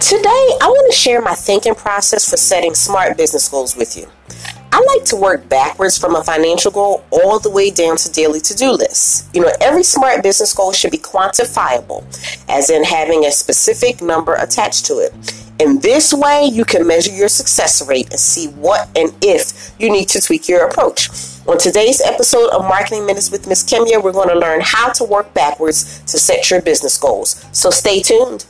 Today, I want to share my thinking process for setting smart business goals with you. I like to work backwards from a financial goal all the way down to daily to do lists. You know, every smart business goal should be quantifiable, as in having a specific number attached to it. In this way, you can measure your success rate and see what and if you need to tweak your approach. On today's episode of Marketing Minutes with Miss Kimya, we're going to learn how to work backwards to set your business goals. So stay tuned.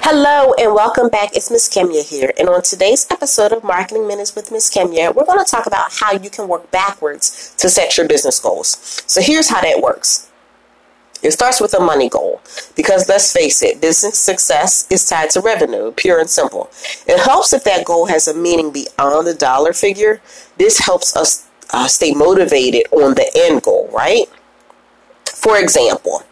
Hello and welcome back. It's Miss Kimya here. And on today's episode of Marketing Minutes with Miss Kimya, we're going to talk about how you can work backwards to set your business goals. So here's how that works. It starts with a money goal because let's face it, business success is tied to revenue, pure and simple. It helps if that goal has a meaning beyond the dollar figure. This helps us uh, stay motivated on the end goal, right? For example,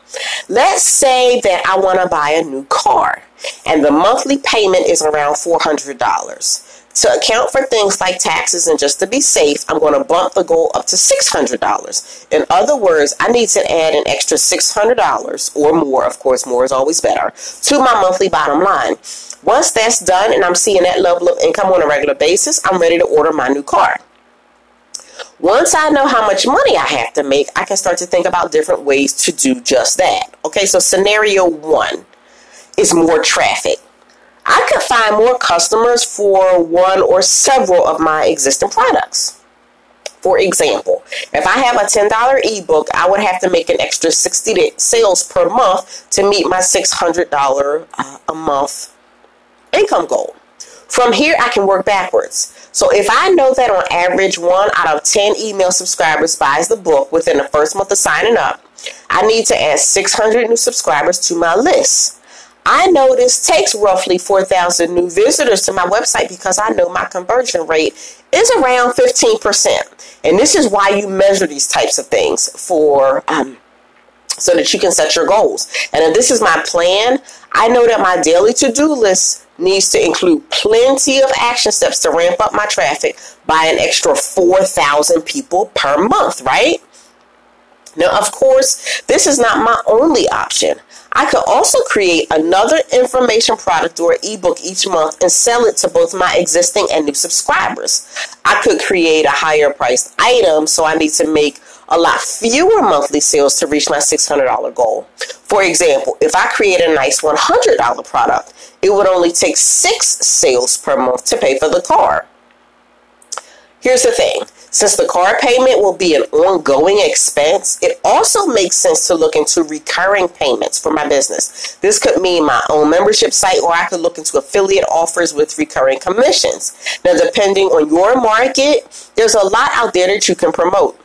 let's say that I want to buy a new car and the monthly payment is around $400. To account for things like taxes and just to be safe, I'm going to bump the goal up to $600. In other words, I need to add an extra $600 or more, of course, more is always better, to my monthly bottom line. Once that's done and I'm seeing that level of income on a regular basis, I'm ready to order my new car. Once I know how much money I have to make, I can start to think about different ways to do just that. Okay, so scenario one is more traffic. I could find more customers for one or several of my existing products. For example, if I have a $10 ebook, I would have to make an extra 60 sales per month to meet my $600 uh, a month income goal. From here, I can work backwards. So if I know that on average, one out of 10 email subscribers buys the book within the first month of signing up, I need to add 600 new subscribers to my list. I know this takes roughly 4,000 new visitors to my website because I know my conversion rate is around 15%. And this is why you measure these types of things for um, so that you can set your goals. And this is my plan, I know that my daily to-do list needs to include plenty of action steps to ramp up my traffic by an extra 4,000 people per month, right? Now, of course, this is not my only option. I could also create another information product or ebook each month and sell it to both my existing and new subscribers. I could create a higher priced item, so I need to make a lot fewer monthly sales to reach my $600 goal. For example, if I create a nice $100 product, it would only take six sales per month to pay for the car. Here's the thing since the car payment will be an ongoing expense, it also makes sense to look into recurring payments for my business. This could mean my own membership site, or I could look into affiliate offers with recurring commissions. Now, depending on your market, there's a lot out there that you can promote.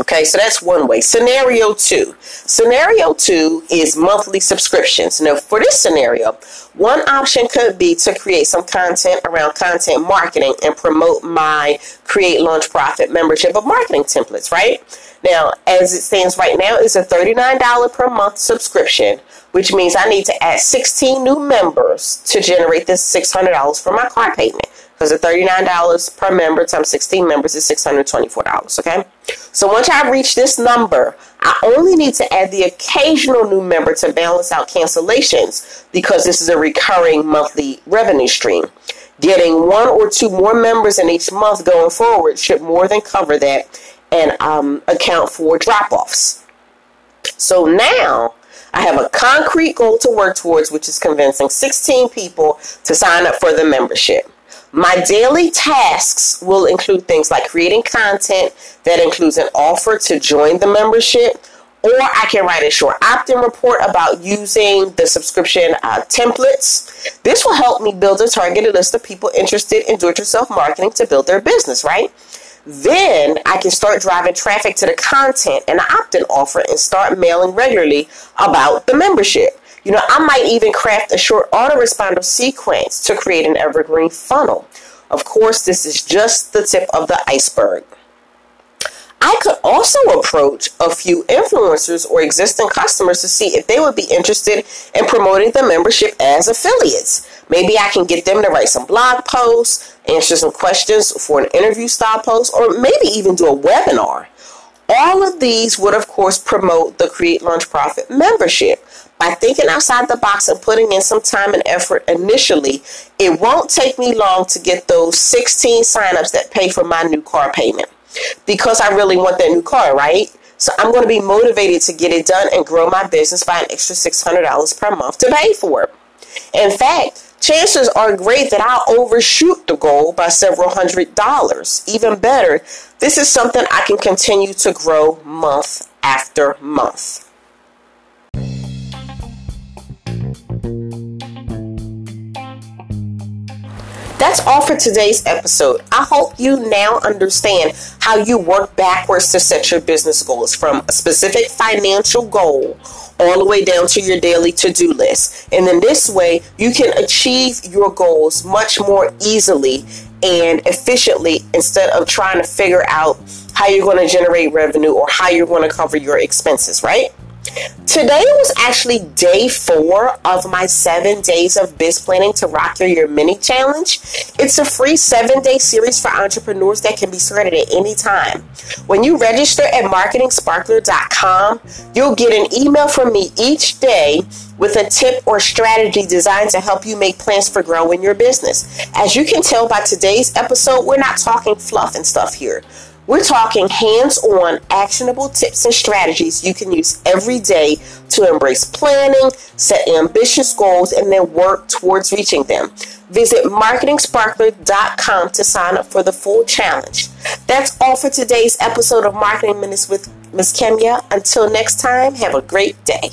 Okay, so that's one way. Scenario two. Scenario two is monthly subscriptions. Now, for this scenario, one option could be to create some content around content marketing and promote my Create Launch Profit membership of marketing templates, right? Now, as it stands right now, it's a $39 per month subscription, which means I need to add 16 new members to generate this $600 for my car payment because the $39 per member times 16 members is $624, okay? So once I reach this number, I only need to add the occasional new member to balance out cancellations because this is a recurring monthly revenue stream. Getting one or two more members in each month going forward should more than cover that and um, account for drop offs. So now I have a concrete goal to work towards, which is convincing 16 people to sign up for the membership. My daily tasks will include things like creating content that includes an offer to join the membership, or I can write a short opt in report about using the subscription uh, templates. This will help me build a targeted list of people interested in do it yourself marketing to build their business, right? Then I can start driving traffic to the content and the opt in offer and start mailing regularly about the membership. You know, I might even craft a short autoresponder sequence to create an evergreen funnel. Of course, this is just the tip of the iceberg. I could also approach a few influencers or existing customers to see if they would be interested in promoting the membership as affiliates. Maybe I can get them to write some blog posts, answer some questions for an interview style post, or maybe even do a webinar. All of these would, of course, promote the Create Launch Profit membership. By thinking outside the box and putting in some time and effort initially, it won't take me long to get those 16 signups that pay for my new car payment. Because I really want that new car, right? So I'm going to be motivated to get it done and grow my business by an extra $600 per month to pay for it. In fact, chances are great that I'll overshoot the goal by several hundred dollars. Even better, this is something I can continue to grow month after month. That's all for today's episode. I hope you now understand how you work backwards to set your business goals from a specific financial goal all the way down to your daily to do list. And in this way, you can achieve your goals much more easily and efficiently instead of trying to figure out how you're going to generate revenue or how you're going to cover your expenses, right? Today was actually day four of my seven days of biz planning to rock your year mini challenge. It's a free seven day series for entrepreneurs that can be started at any time. When you register at marketingsparkler.com, you'll get an email from me each day with a tip or strategy designed to help you make plans for growing your business. As you can tell by today's episode, we're not talking fluff and stuff here. We're talking hands on, actionable tips and strategies you can use every day to embrace planning, set ambitious goals, and then work towards reaching them. Visit marketingsparkler.com to sign up for the full challenge. That's all for today's episode of Marketing Minutes with Ms. Kemya. Until next time, have a great day.